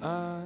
Uh.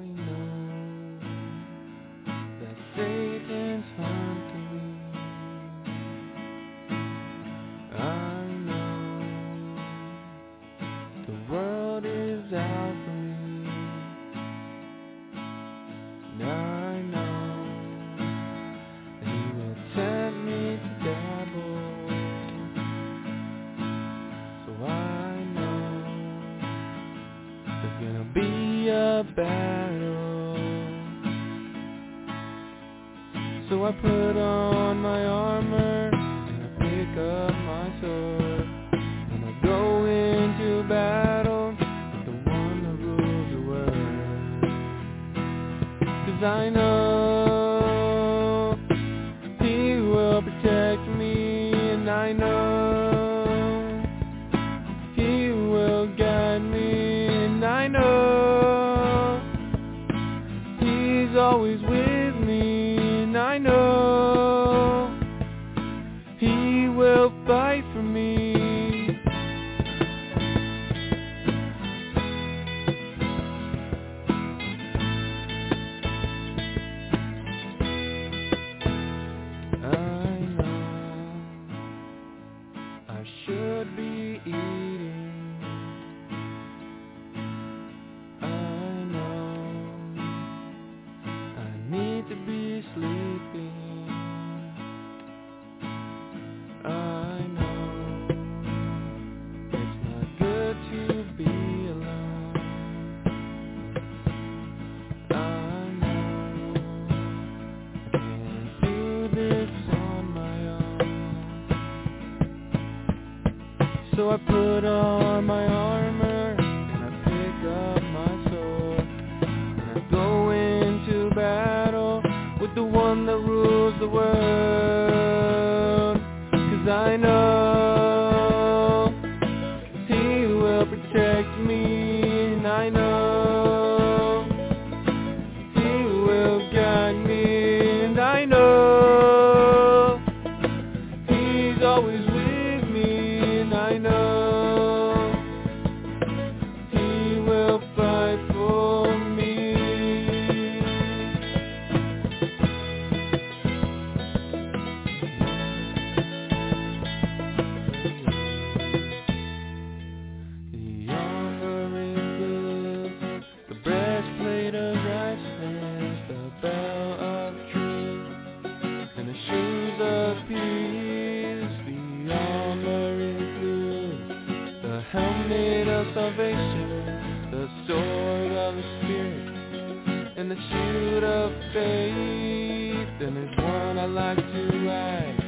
of faith, and it's one I like to ask.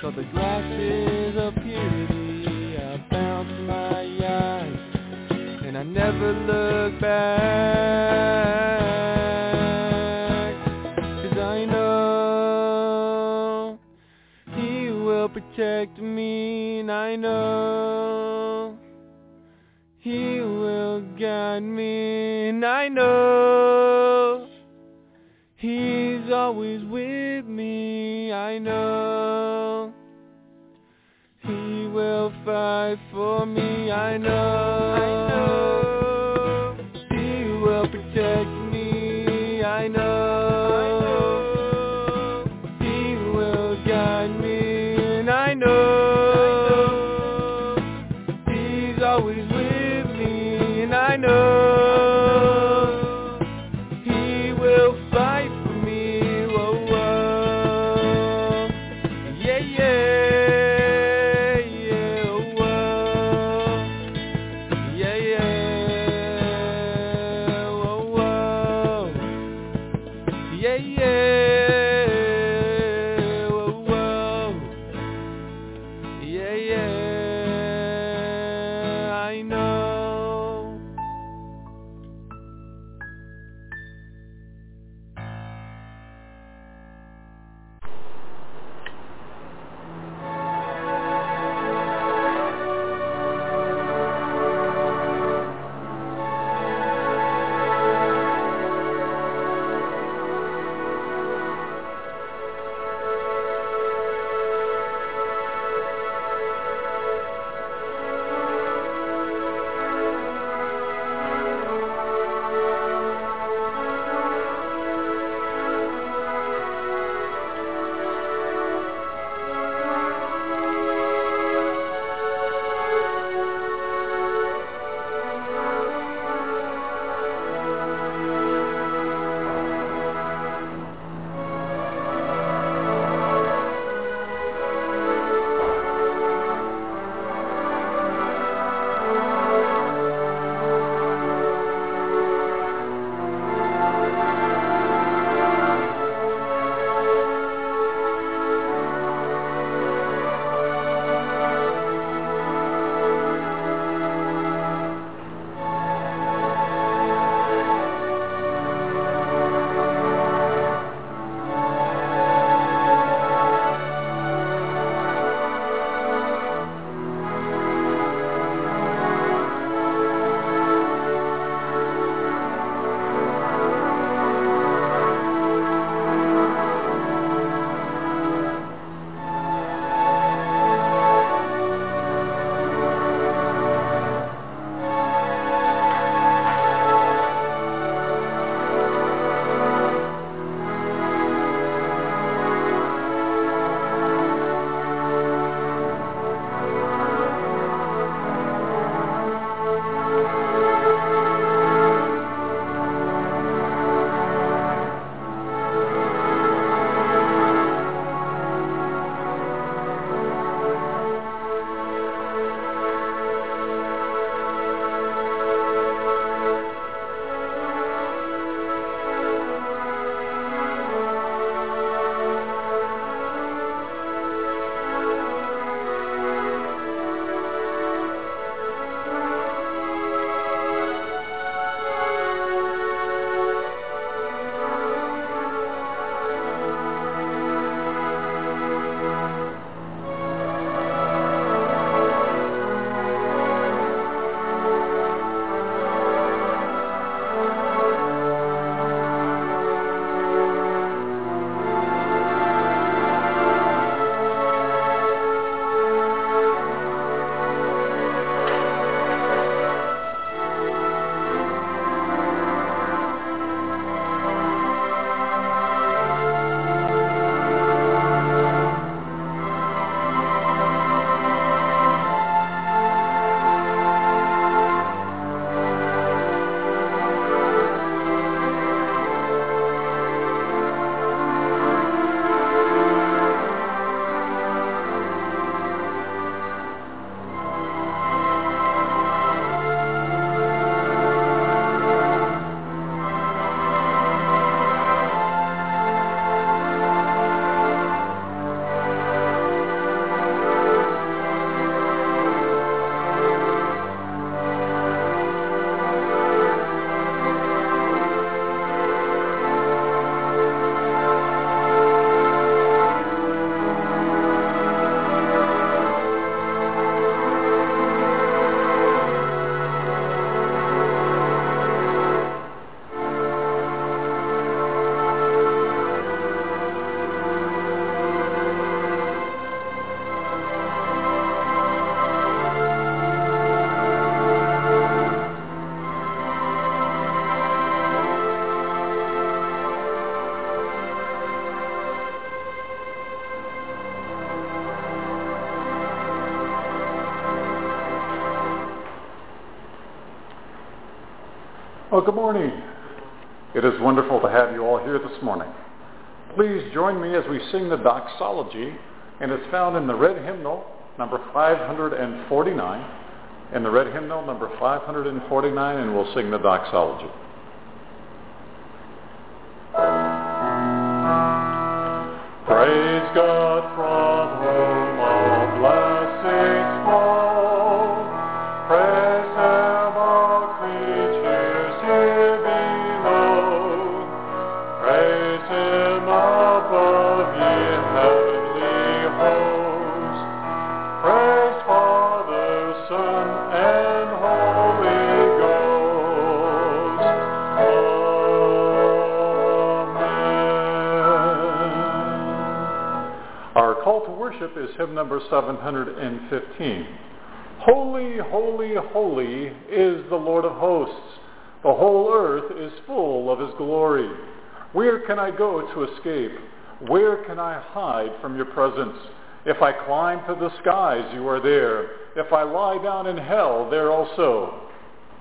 So the glasses of purity are bound to my eyes, and I never look back. Cause I know He will protect me, and I know He will guide me, and I know always with me, I know. He will fight for me, I know. I know. Well, good morning. It is wonderful to have you all here this morning. Please join me as we sing the doxology, and it's found in the red hymnal, number 549. In the red hymnal, number 549, and we'll sing the doxology. Worship is hymn number 715. Holy, holy, holy is the Lord of hosts. The whole earth is full of his glory. Where can I go to escape? Where can I hide from your presence? If I climb to the skies, you are there. If I lie down in hell, there also.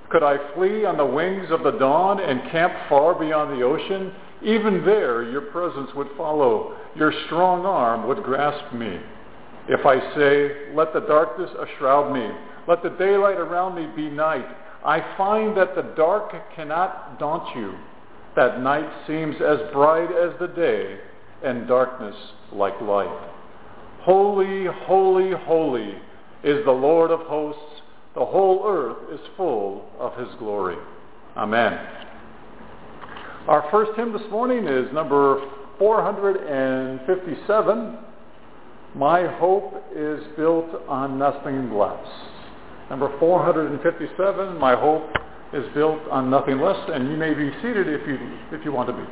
Could I flee on the wings of the dawn and camp far beyond the ocean? Even there your presence would follow. Your strong arm would grasp me. If I say, let the darkness shroud me, let the daylight around me be night, I find that the dark cannot daunt you. That night seems as bright as the day, and darkness like light. Holy, holy, holy is the Lord of hosts. The whole earth is full of his glory. Amen. Our first hymn this morning is number 457. My hope is built on nothing less. Number 457, my hope is built on nothing less, and you may be seated if you, if you want to be.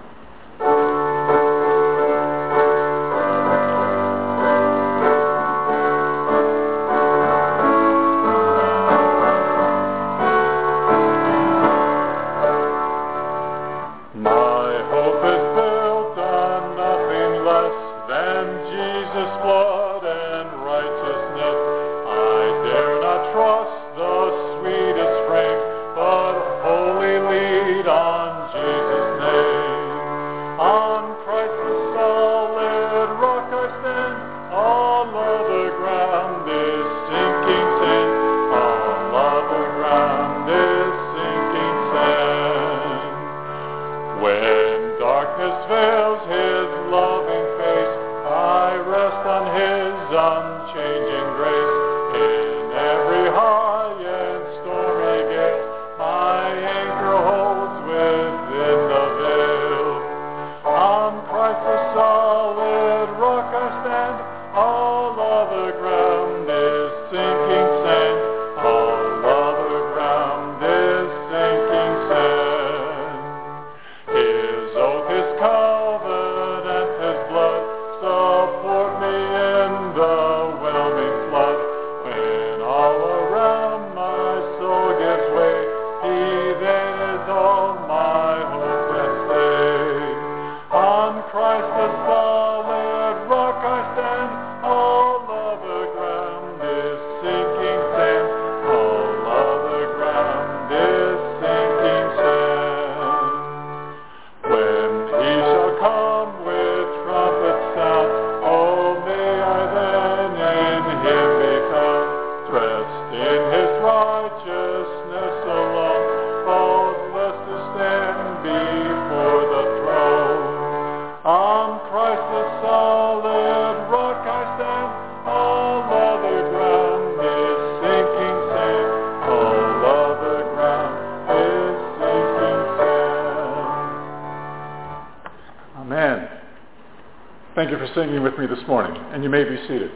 Singing with me this morning, and you may be seated.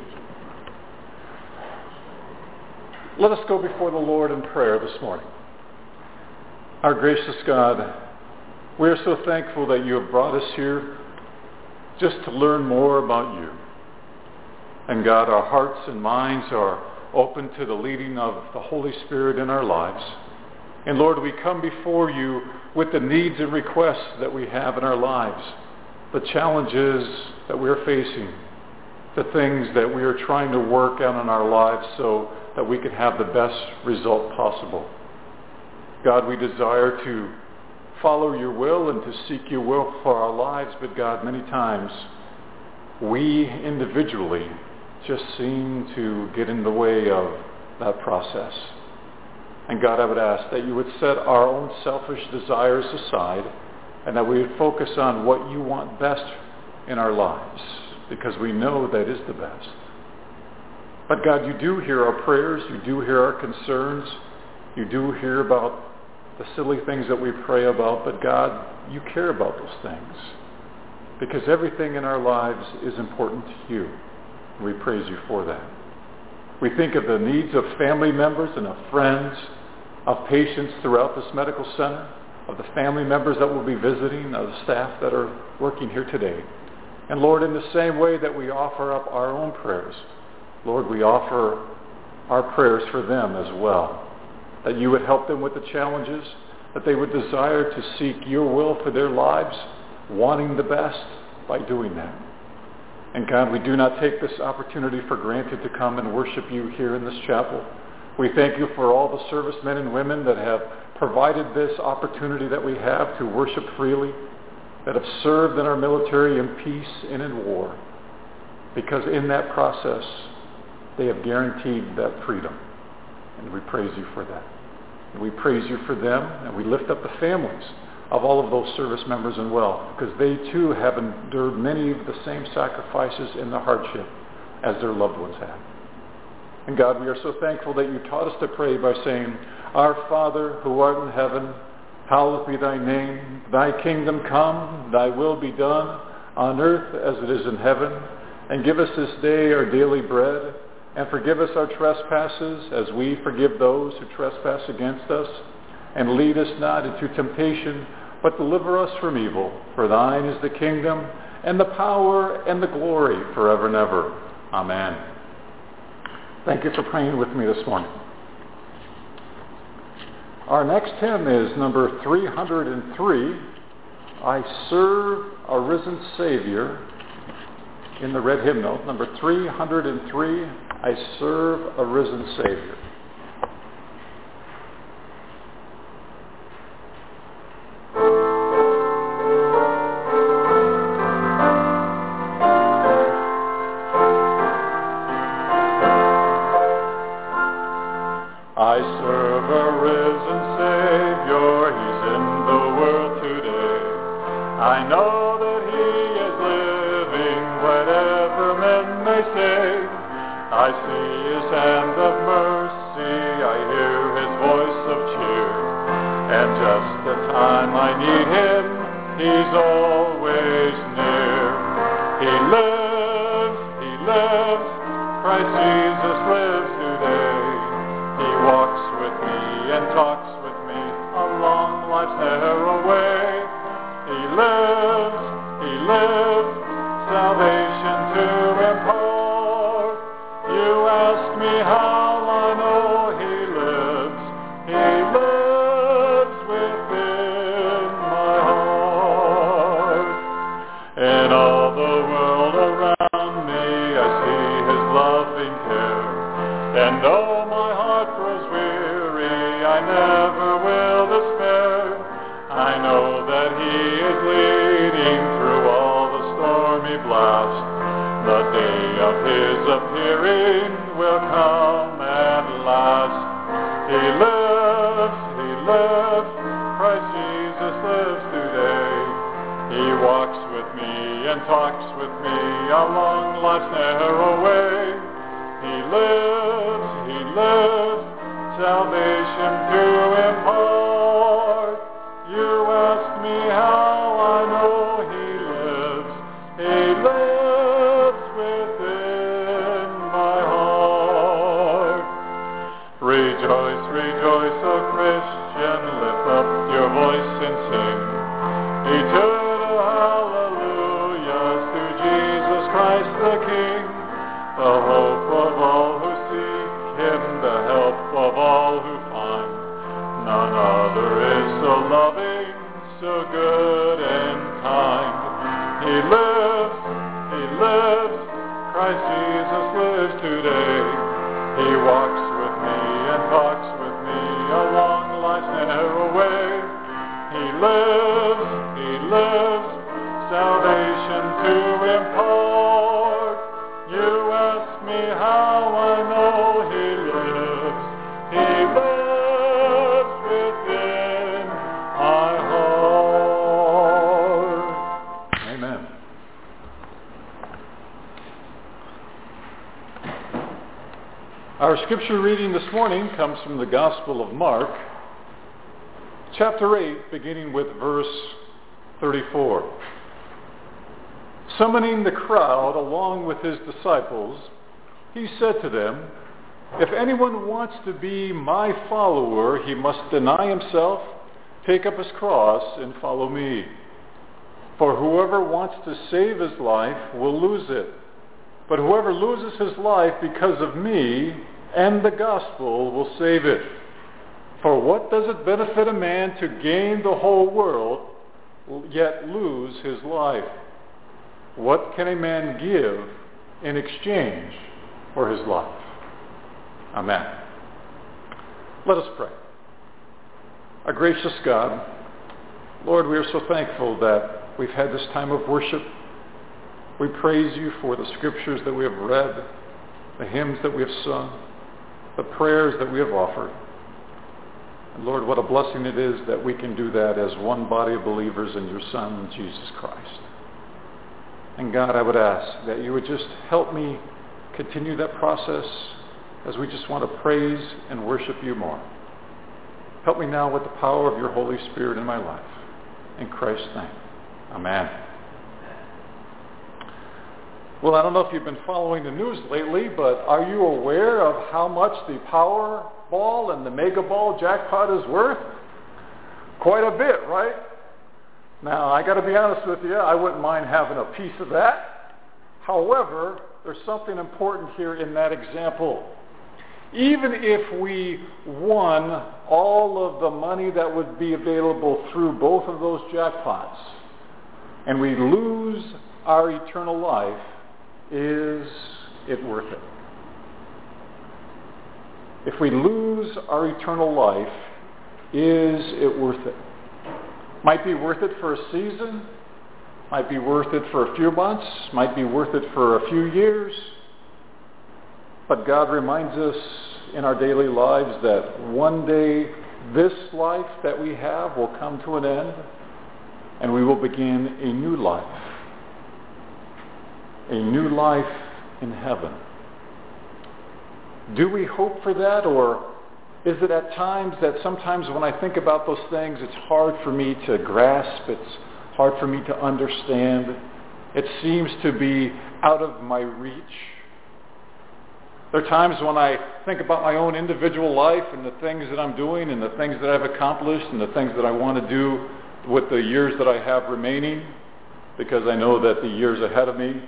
Let us go before the Lord in prayer this morning. Our gracious God, we are so thankful that you have brought us here just to learn more about you. And God, our hearts and minds are open to the leading of the Holy Spirit in our lives. And Lord, we come before you with the needs and requests that we have in our lives, the challenges that we're facing, the things that we are trying to work out in our lives so that we can have the best result possible. God, we desire to follow your will and to seek your will for our lives. But God, many times we individually just seem to get in the way of that process. And God, I would ask that you would set our own selfish desires aside and that we would focus on what you want best in our lives because we know that is the best. But God, you do hear our prayers. You do hear our concerns. You do hear about the silly things that we pray about. But God, you care about those things because everything in our lives is important to you. We praise you for that. We think of the needs of family members and of friends, of patients throughout this medical center, of the family members that we'll be visiting, of the staff that are working here today. And Lord, in the same way that we offer up our own prayers, Lord, we offer our prayers for them as well. That you would help them with the challenges, that they would desire to seek your will for their lives, wanting the best by doing that. And God, we do not take this opportunity for granted to come and worship you here in this chapel. We thank you for all the servicemen and women that have provided this opportunity that we have to worship freely, that have served in our military in peace and in war. Because in that process, they have guaranteed that freedom. And we praise you for that. And we praise you for them, and we lift up the families of all of those service members and well, because they too have endured many of the same sacrifices and the hardship as their loved ones have. And God, we are so thankful that you taught us to pray by saying, Our Father who art in heaven, hallowed be thy name. Thy kingdom come, thy will be done, on earth as it is in heaven. And give us this day our daily bread, and forgive us our trespasses as we forgive those who trespass against us and lead us not into temptation, but deliver us from evil. For thine is the kingdom, and the power, and the glory forever and ever. Amen. Thank you for praying with me this morning. Our next hymn is number 303, I Serve a Risen Savior, in the red hymnal. Number 303, I Serve a Risen Savior. Let scripture reading this morning comes from the Gospel of Mark, chapter 8, beginning with verse 34. Summoning the crowd along with his disciples, he said to them, If anyone wants to be my follower, he must deny himself, take up his cross, and follow me. For whoever wants to save his life will lose it. But whoever loses his life because of me and the gospel will save it. For what does it benefit a man to gain the whole world, yet lose his life? What can a man give in exchange for his life? Amen. Let us pray. Our gracious God, Lord, we are so thankful that we've had this time of worship. We praise you for the scriptures that we have read, the hymns that we have sung, the prayers that we have offered. And Lord, what a blessing it is that we can do that as one body of believers in your Son, Jesus Christ. And God, I would ask that you would just help me continue that process as we just want to praise and worship you more. Help me now with the power of your Holy Spirit in my life. In Christ's name, amen. Well, I don't know if you've been following the news lately, but are you aware of how much the Powerball and the Mega Ball jackpot is worth? Quite a bit, right? Now, I got to be honest with you, I wouldn't mind having a piece of that. However, there's something important here in that example. Even if we won all of the money that would be available through both of those jackpots, and we lose our eternal life, is it worth it? If we lose our eternal life, is it worth it? Might be worth it for a season, might be worth it for a few months, might be worth it for a few years. But God reminds us in our daily lives that one day this life that we have will come to an end and we will begin a new life a new life in heaven. Do we hope for that or is it at times that sometimes when I think about those things, it's hard for me to grasp, it's hard for me to understand. It seems to be out of my reach. There are times when I think about my own individual life and the things that I'm doing and the things that I've accomplished and the things that I want to do with the years that I have remaining because I know that the years ahead of me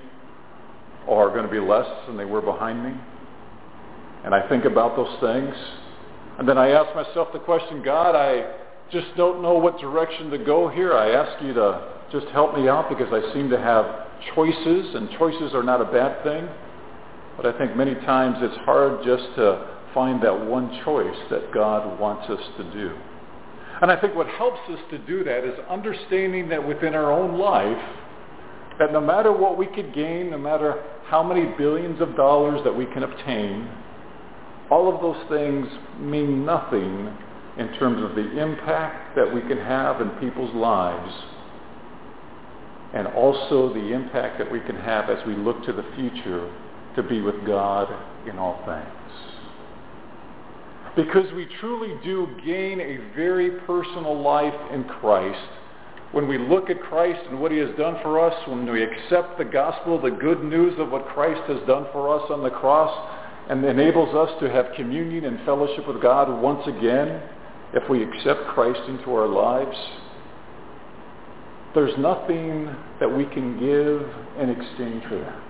are going to be less than they were behind me. And I think about those things. And then I ask myself the question, God, I just don't know what direction to go here. I ask you to just help me out because I seem to have choices, and choices are not a bad thing. But I think many times it's hard just to find that one choice that God wants us to do. And I think what helps us to do that is understanding that within our own life, that no matter what we could gain, no matter how many billions of dollars that we can obtain, all of those things mean nothing in terms of the impact that we can have in people's lives and also the impact that we can have as we look to the future to be with God in all things. Because we truly do gain a very personal life in Christ when we look at Christ and what he has done for us, when we accept the gospel, the good news of what Christ has done for us on the cross, and enables us to have communion and fellowship with God once again, if we accept Christ into our lives, there's nothing that we can give in exchange for that.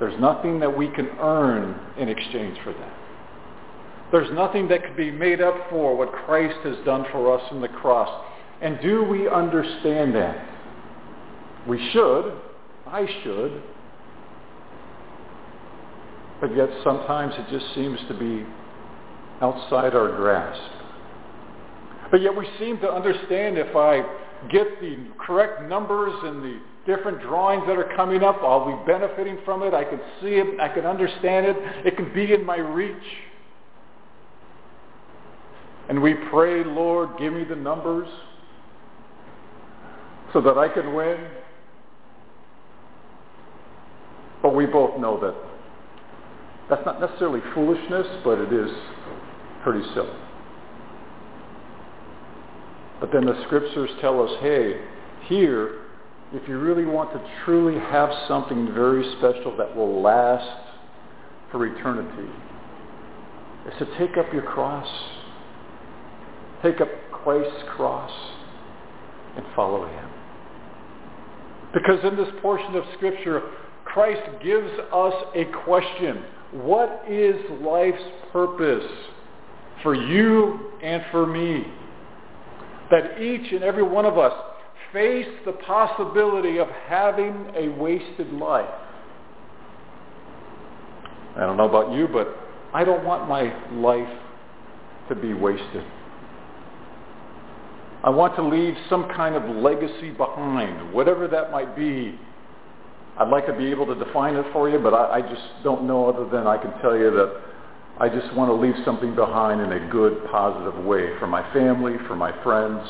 There's nothing that we can earn in exchange for that. There's nothing that could be made up for what Christ has done for us on the cross. And do we understand that? We should. I should. But yet sometimes it just seems to be outside our grasp. But yet we seem to understand if I get the correct numbers and the different drawings that are coming up, I'll be benefiting from it. I can see it. I can understand it. It can be in my reach. And we pray, Lord, give me the numbers so that I can win. But we both know that That's not necessarily foolishness, but it is pretty silly. But then the scriptures tell us, hey, here, if you really want to truly have something very special that will last for eternity, is to take up your cross. Take up Christ's cross and follow him. Because in this portion of Scripture, Christ gives us a question. What is life's purpose for you and for me? That each and every one of us face the possibility of having a wasted life. I don't know about you, but I don't want my life to be wasted. I want to leave some kind of legacy behind, whatever that might be. I'd like to be able to define it for you, but I, I just don't know other than I can tell you that I just want to leave something behind in a good, positive way for my family, for my friends,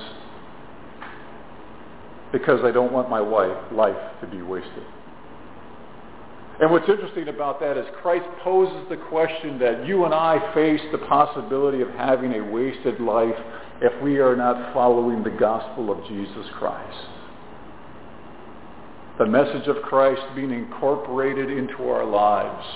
because I don't want my wife, life to be wasted. And what's interesting about that is Christ poses the question that you and I face the possibility of having a wasted life if we are not following the gospel of Jesus Christ. The message of Christ being incorporated into our lives.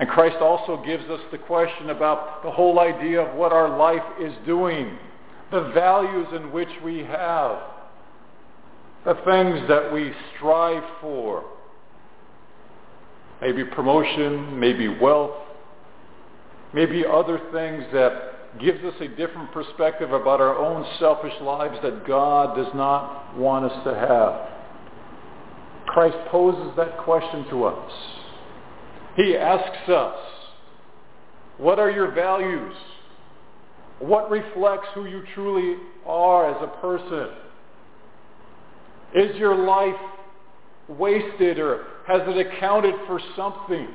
And Christ also gives us the question about the whole idea of what our life is doing, the values in which we have the things that we strive for. Maybe promotion, maybe wealth, maybe other things that gives us a different perspective about our own selfish lives that God does not want us to have. Christ poses that question to us. He asks us, what are your values? What reflects who you truly are as a person? Is your life wasted or has it accounted for something?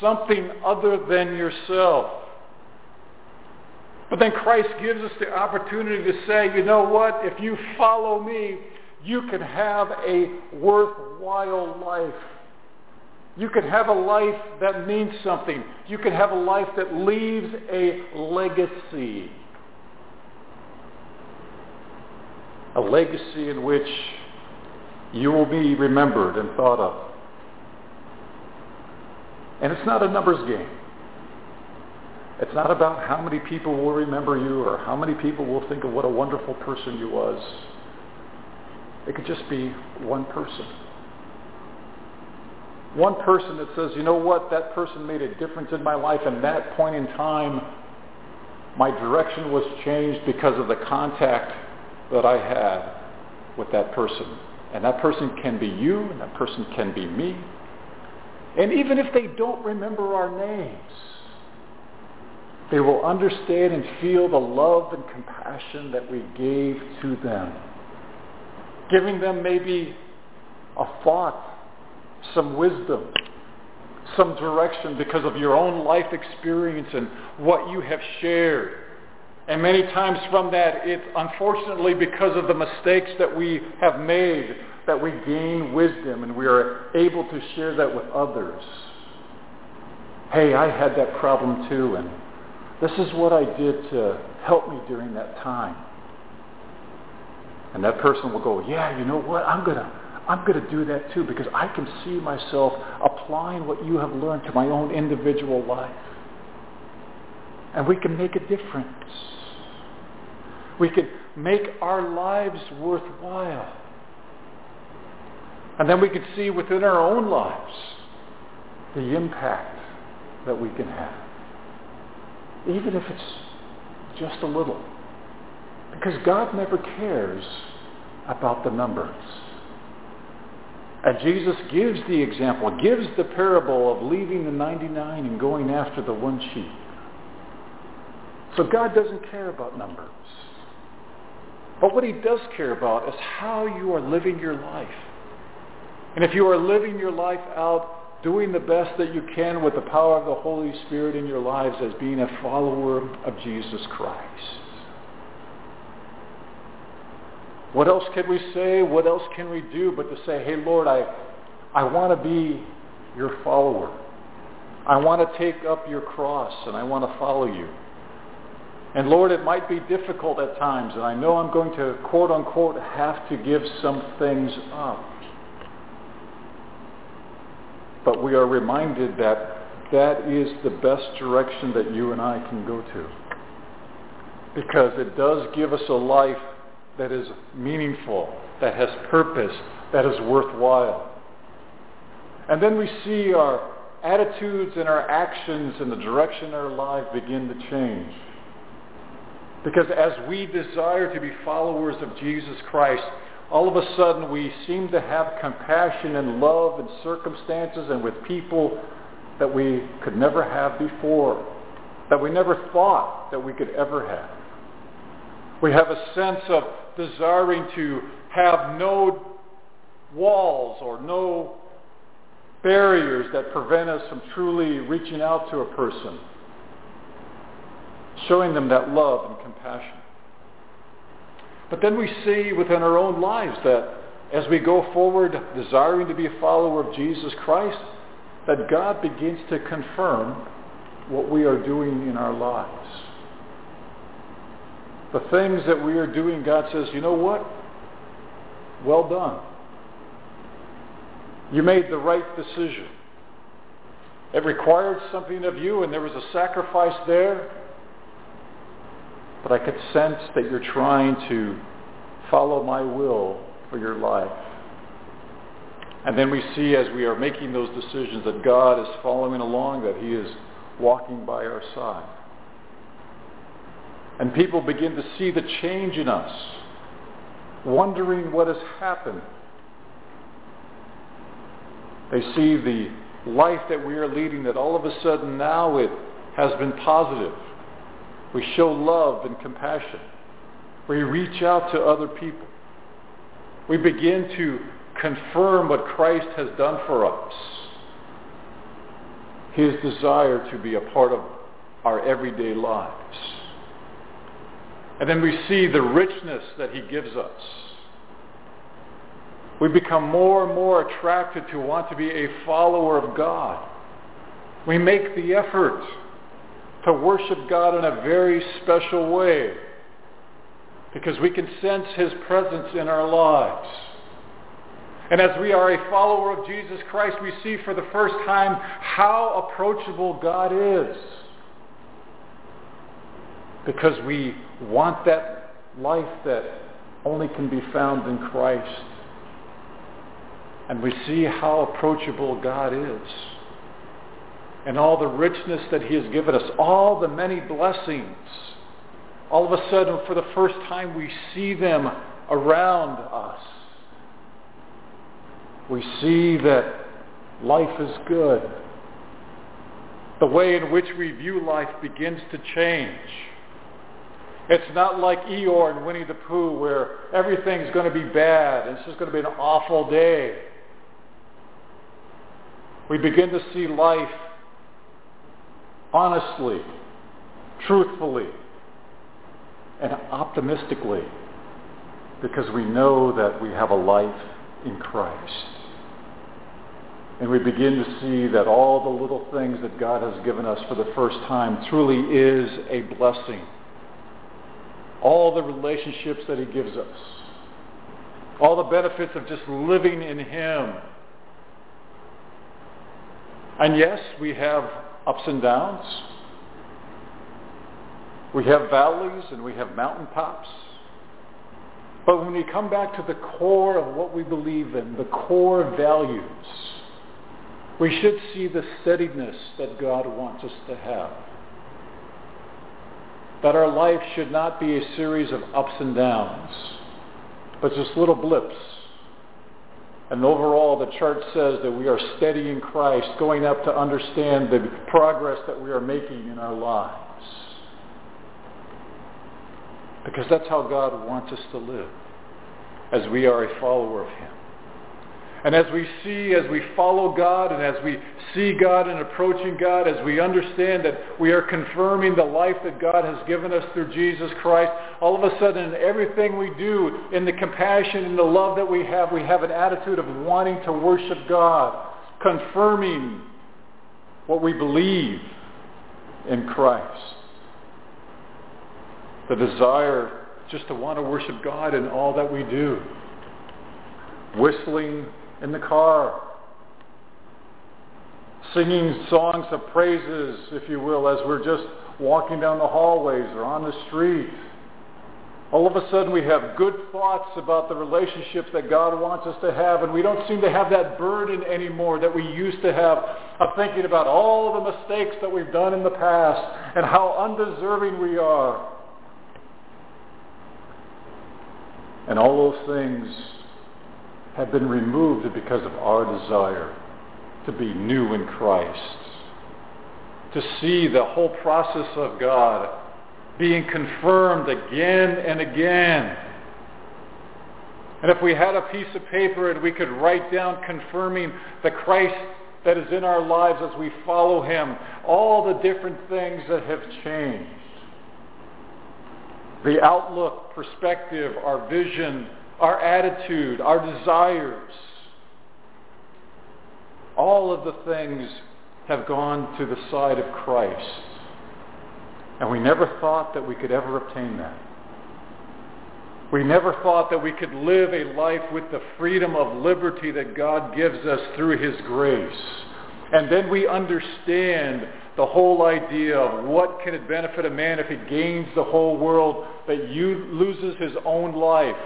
Something other than yourself? But then Christ gives us the opportunity to say, you know what? If you follow me, you can have a worthwhile life. You can have a life that means something. You can have a life that leaves a legacy. a legacy in which you will be remembered and thought of. And it's not a numbers game. It's not about how many people will remember you or how many people will think of what a wonderful person you was. It could just be one person. One person that says, you know what, that person made a difference in my life and that point in time my direction was changed because of the contact that I had with that person. And that person can be you, and that person can be me. And even if they don't remember our names, they will understand and feel the love and compassion that we gave to them. Giving them maybe a thought, some wisdom, some direction because of your own life experience and what you have shared. And many times from that, it's unfortunately because of the mistakes that we have made that we gain wisdom and we are able to share that with others. Hey, I had that problem too, and this is what I did to help me during that time. And that person will go, yeah, you know what? I'm going to I'm going to do that too because I can see myself applying what you have learned to my own individual life. And we can make a difference. We can make our lives worthwhile. And then we can see within our own lives the impact that we can have. Even if it's just a little. Because God never cares about the numbers. And Jesus gives the example, gives the parable of leaving the 99 and going after the one sheep. So God doesn't care about numbers. But what he does care about is how you are living your life. And if you are living your life out doing the best that you can with the power of the Holy Spirit in your lives as being a follower of Jesus Christ. What else can we say? What else can we do but to say, hey, Lord, I, I want to be your follower. I want to take up your cross and I want to follow you. And Lord, it might be difficult at times, and I know I'm going to, quote unquote, have to give some things up. But we are reminded that that is the best direction that you and I can go to. Because it does give us a life that is meaningful, that has purpose, that is worthwhile. And then we see our attitudes and our actions and the direction our life begin to change. Because as we desire to be followers of Jesus Christ, all of a sudden we seem to have compassion and love and circumstances and with people that we could never have before, that we never thought that we could ever have. We have a sense of desiring to have no walls or no barriers that prevent us from truly reaching out to a person, showing them that love and compassion. But then we see within our own lives that as we go forward desiring to be a follower of Jesus Christ, that God begins to confirm what we are doing in our lives. The things that we are doing, God says, you know what? Well done. You made the right decision. It required something of you and there was a sacrifice there. But I could sense that you're trying to follow my will for your life. And then we see as we are making those decisions that God is following along, that he is walking by our side. And people begin to see the change in us, wondering what has happened. They see the life that we are leading, that all of a sudden now it has been positive. We show love and compassion. We reach out to other people. We begin to confirm what Christ has done for us. His desire to be a part of our everyday lives. And then we see the richness that he gives us. We become more and more attracted to want to be a follower of God. We make the effort to worship God in a very special way because we can sense his presence in our lives. And as we are a follower of Jesus Christ, we see for the first time how approachable God is. Because we want that life that only can be found in Christ. And we see how approachable God is. And all the richness that he has given us, all the many blessings. All of a sudden, for the first time, we see them around us. We see that life is good. The way in which we view life begins to change. It's not like Eeyore and Winnie the Pooh where everything's going to be bad. And it's just going to be an awful day. We begin to see life honestly, truthfully, and optimistically because we know that we have a life in Christ. And we begin to see that all the little things that God has given us for the first time truly is a blessing. All the relationships that he gives us. All the benefits of just living in him. And yes, we have ups and downs. We have valleys and we have mountaintops. But when we come back to the core of what we believe in, the core values, we should see the steadiness that God wants us to have. That our life should not be a series of ups and downs, but just little blips. And overall, the chart says that we are steady in Christ, going up to understand the progress that we are making in our lives. Because that's how God wants us to live, as we are a follower of Him. And as we see, as we follow God, and as we see God and approaching God, as we understand that we are confirming the life that God has given us through Jesus Christ, all of a sudden in everything we do, in the compassion and the love that we have, we have an attitude of wanting to worship God, confirming what we believe in Christ. The desire just to want to worship God in all that we do. Whistling in the car. Singing songs of praises, if you will, as we're just walking down the hallways or on the street. All of a sudden we have good thoughts about the relationships that God wants us to have, and we don't seem to have that burden anymore that we used to have of thinking about all the mistakes that we've done in the past and how undeserving we are. And all those things have been removed because of our desire to be new in Christ, to see the whole process of God being confirmed again and again. And if we had a piece of paper and we could write down confirming the Christ that is in our lives as we follow him, all the different things that have changed. The outlook, perspective, our vision, our attitude, our desires. All of the things have gone to the side of Christ. And we never thought that we could ever obtain that. We never thought that we could live a life with the freedom of liberty that God gives us through his grace. And then we understand the whole idea of what can it benefit a man if he gains the whole world but you loses his own life.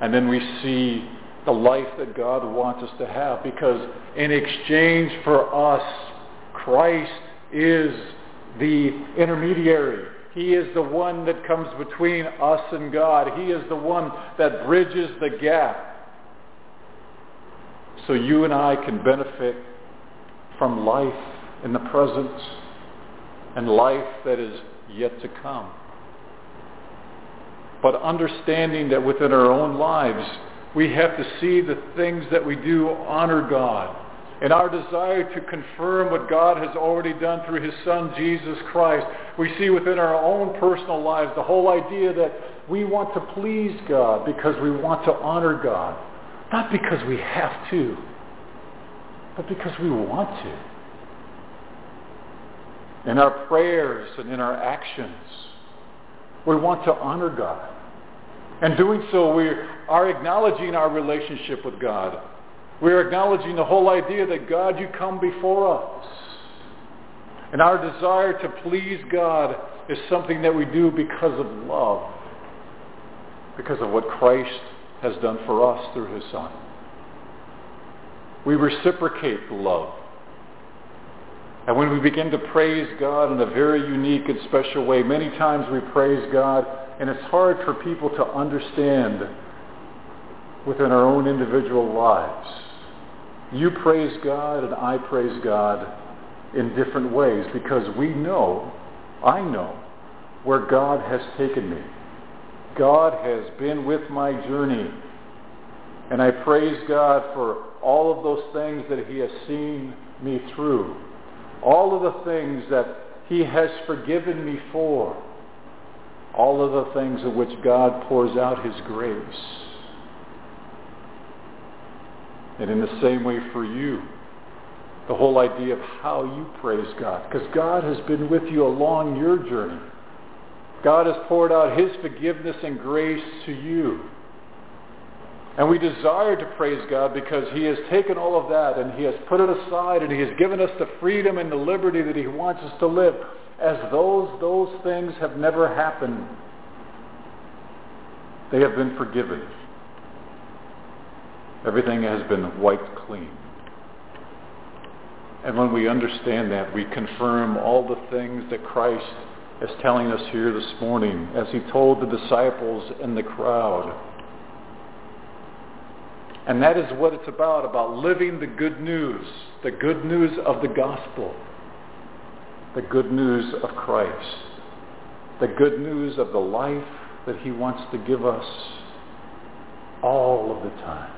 And then we see the life that God wants us to have because in exchange for us, Christ is the intermediary. He is the one that comes between us and God. He is the one that bridges the gap. So you and I can benefit from life in the present and life that is yet to come. But understanding that within our own lives, we have to see the things that we do honor God and our desire to confirm what God has already done through his son Jesus Christ. We see within our own personal lives the whole idea that we want to please God because we want to honor God. Not because we have to, but because we want to. In our prayers and in our actions, we want to honor God. And doing so, we are acknowledging our relationship with God we're acknowledging the whole idea that God, you come before us. And our desire to please God is something that we do because of love, because of what Christ has done for us through his Son. We reciprocate love. And when we begin to praise God in a very unique and special way, many times we praise God, and it's hard for people to understand within our own individual lives. You praise God and I praise God in different ways because we know, I know, where God has taken me. God has been with my journey. And I praise God for all of those things that he has seen me through. All of the things that he has forgiven me for. All of the things of which God pours out his grace. And in the same way for you, the whole idea of how you praise God. Because God has been with you along your journey. God has poured out his forgiveness and grace to you. And we desire to praise God because he has taken all of that and he has put it aside and he has given us the freedom and the liberty that he wants us to live as those those things have never happened. They have been forgiven. Everything has been wiped clean. And when we understand that, we confirm all the things that Christ is telling us here this morning as he told the disciples in the crowd. And that is what it's about, about living the good news, the good news of the gospel, the good news of Christ, the good news of the life that he wants to give us all of the time.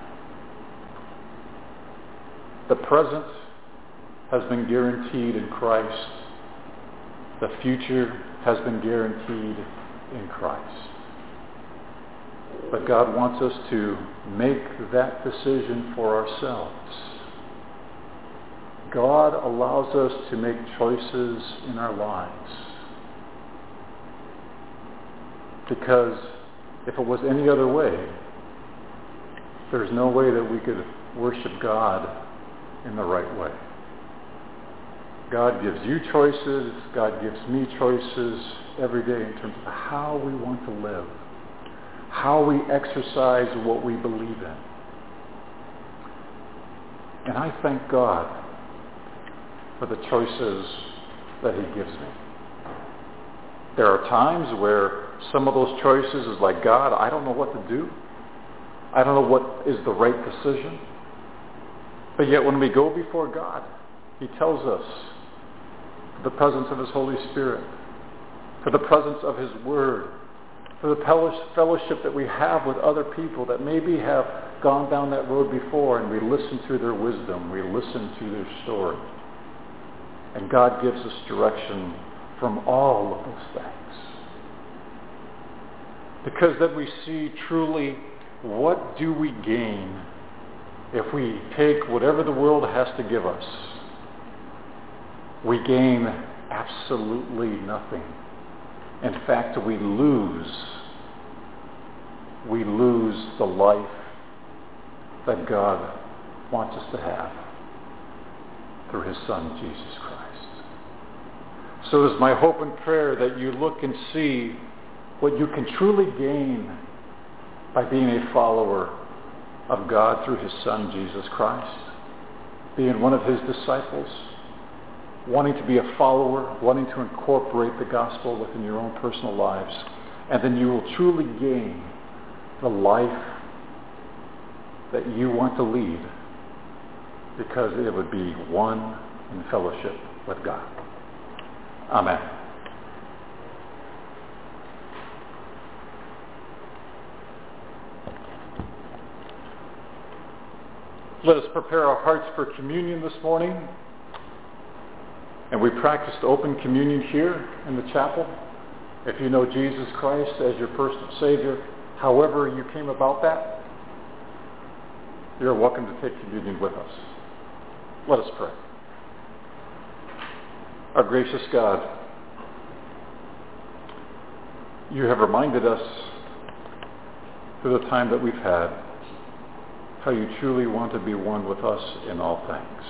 The present has been guaranteed in Christ. The future has been guaranteed in Christ. But God wants us to make that decision for ourselves. God allows us to make choices in our lives. Because if it was any other way, there's no way that we could worship God in the right way. God gives you choices. God gives me choices every day in terms of how we want to live, how we exercise what we believe in. And I thank God for the choices that he gives me. There are times where some of those choices is like, God, I don't know what to do. I don't know what is the right decision. But yet when we go before God, he tells us the presence of his Holy Spirit, for the presence of his Word, for the fellowship that we have with other people that maybe have gone down that road before and we listen to their wisdom, we listen to their story. And God gives us direction from all of those things. Because then we see truly what do we gain if we take whatever the world has to give us we gain absolutely nothing. In fact, we lose. We lose the life that God wants us to have through his Son, Jesus Christ. So it is my hope and prayer that you look and see what you can truly gain by being a follower of God through his Son, Jesus Christ, being one of his disciples, wanting to be a follower, wanting to incorporate the gospel within your own personal lives. And then you will truly gain the life that you want to lead because it would be one in fellowship with God. Amen. Let us prepare our hearts for communion this morning. And we practiced open communion here in the chapel. If you know Jesus Christ as your personal Savior, however you came about that, you're welcome to take communion with us. Let us pray. Our gracious God, you have reminded us through the time that we've had how you truly want to be one with us in all things.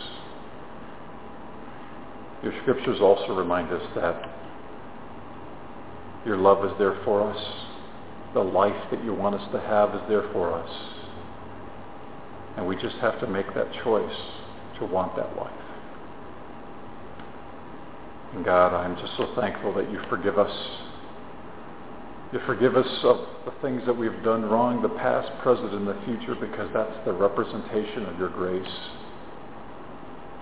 Your scriptures also remind us that your love is there for us. The life that you want us to have is there for us. And we just have to make that choice to want that life. And God, I'm just so thankful that you forgive us. You forgive us of the things that we've done wrong, the past, present, and the future, because that's the representation of your grace.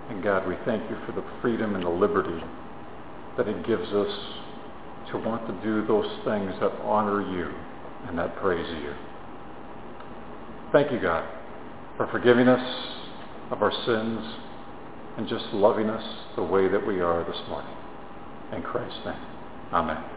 And God, we thank you for the freedom and the liberty that it gives us to want to do those things that honor you and that praise you. Thank you, God, for forgiving us of our sins and just loving us the way that we are this morning. In Christ's name, amen.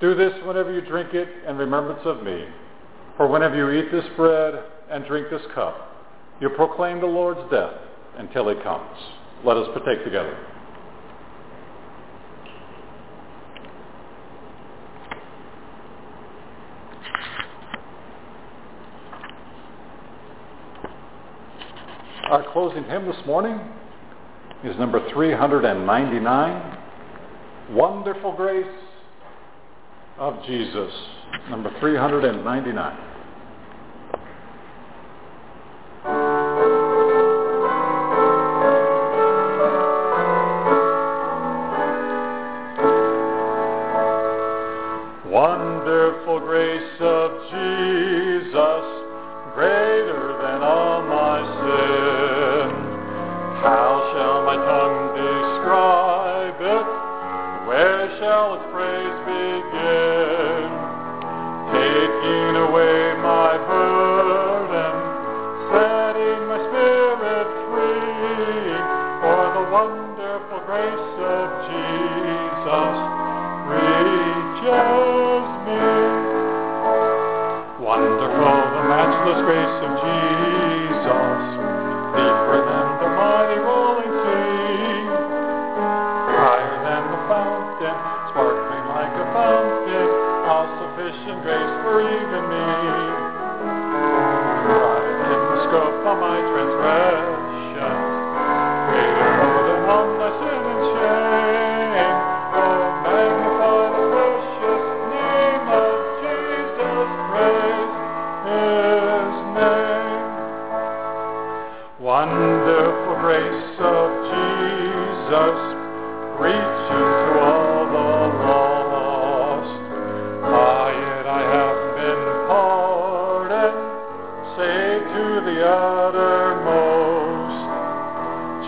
Do this whenever you drink it in remembrance of me. For whenever you eat this bread and drink this cup, you proclaim the Lord's death until he comes. Let us partake together. Our closing hymn this morning is number 399, Wonderful Grace of Jesus, number 399. To the uttermost.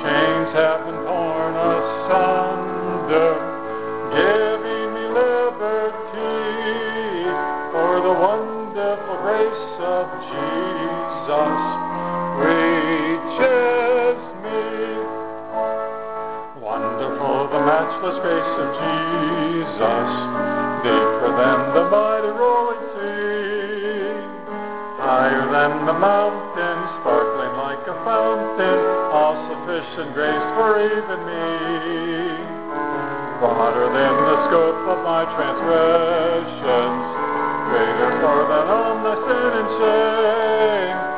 Chains have been torn asunder, giving me liberty. For the wonderful grace of Jesus reaches me. Wonderful the matchless grace of Jesus, deeper than the mighty rolling than the mountains, sparkling like a fountain, all sufficient grace for even me. Broader than the scope of my transgressions, greater far than all my sin and shame.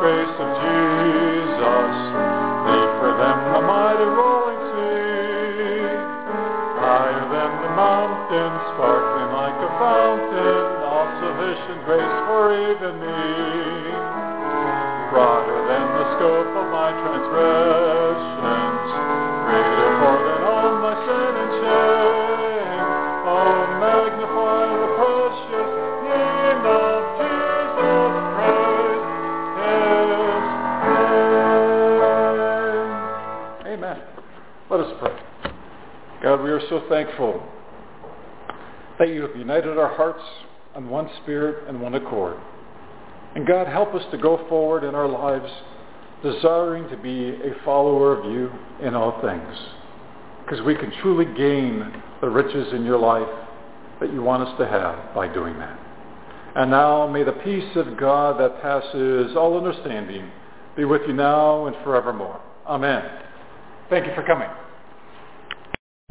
Grace of Jesus, Leap for them the mighty rolling sea, higher than the mountain, sparkling like a fountain, all sufficient grace for even me. Broader than the scope of my transgressions, God, we are so thankful that you have united our hearts on one spirit and one accord. And God, help us to go forward in our lives desiring to be a follower of you in all things. Because we can truly gain the riches in your life that you want us to have by doing that. And now may the peace of God that passes all understanding be with you now and forevermore. Amen. Thank you for coming.